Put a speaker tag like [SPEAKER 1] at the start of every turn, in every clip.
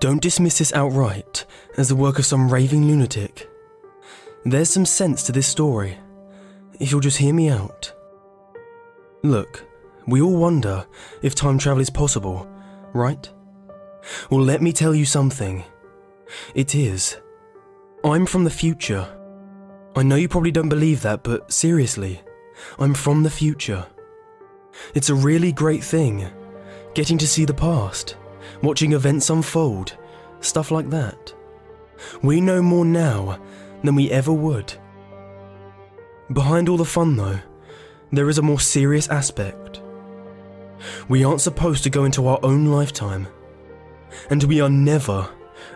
[SPEAKER 1] Don't dismiss this outright as the work of some raving lunatic. There's some sense to this story, if you'll just hear me out. Look, we all wonder if time travel is possible, right? Well, let me tell you something. It is. I'm from the future. I know you probably don't believe that, but seriously, I'm from the future. It's a really great thing, getting to see the past, watching events unfold, stuff like that. We know more now than we ever would. Behind all the fun, though, there is a more serious aspect. We aren't supposed to go into our own lifetime, and we are never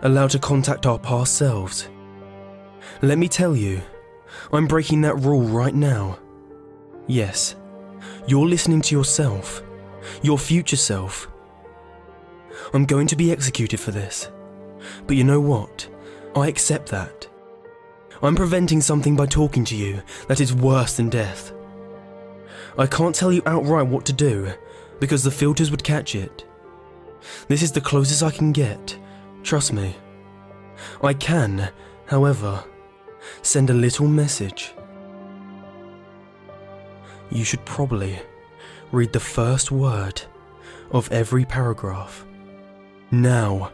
[SPEAKER 1] allowed to contact our past selves. Let me tell you, I'm breaking that rule right now. Yes, you're listening to yourself, your future self. I'm going to be executed for this. But you know what? I accept that. I'm preventing something by talking to you that is worse than death. I can't tell you outright what to do because the filters would catch it. This is the closest I can get, trust me. I can, however, send a little message. You should probably read the first word of every paragraph. Now.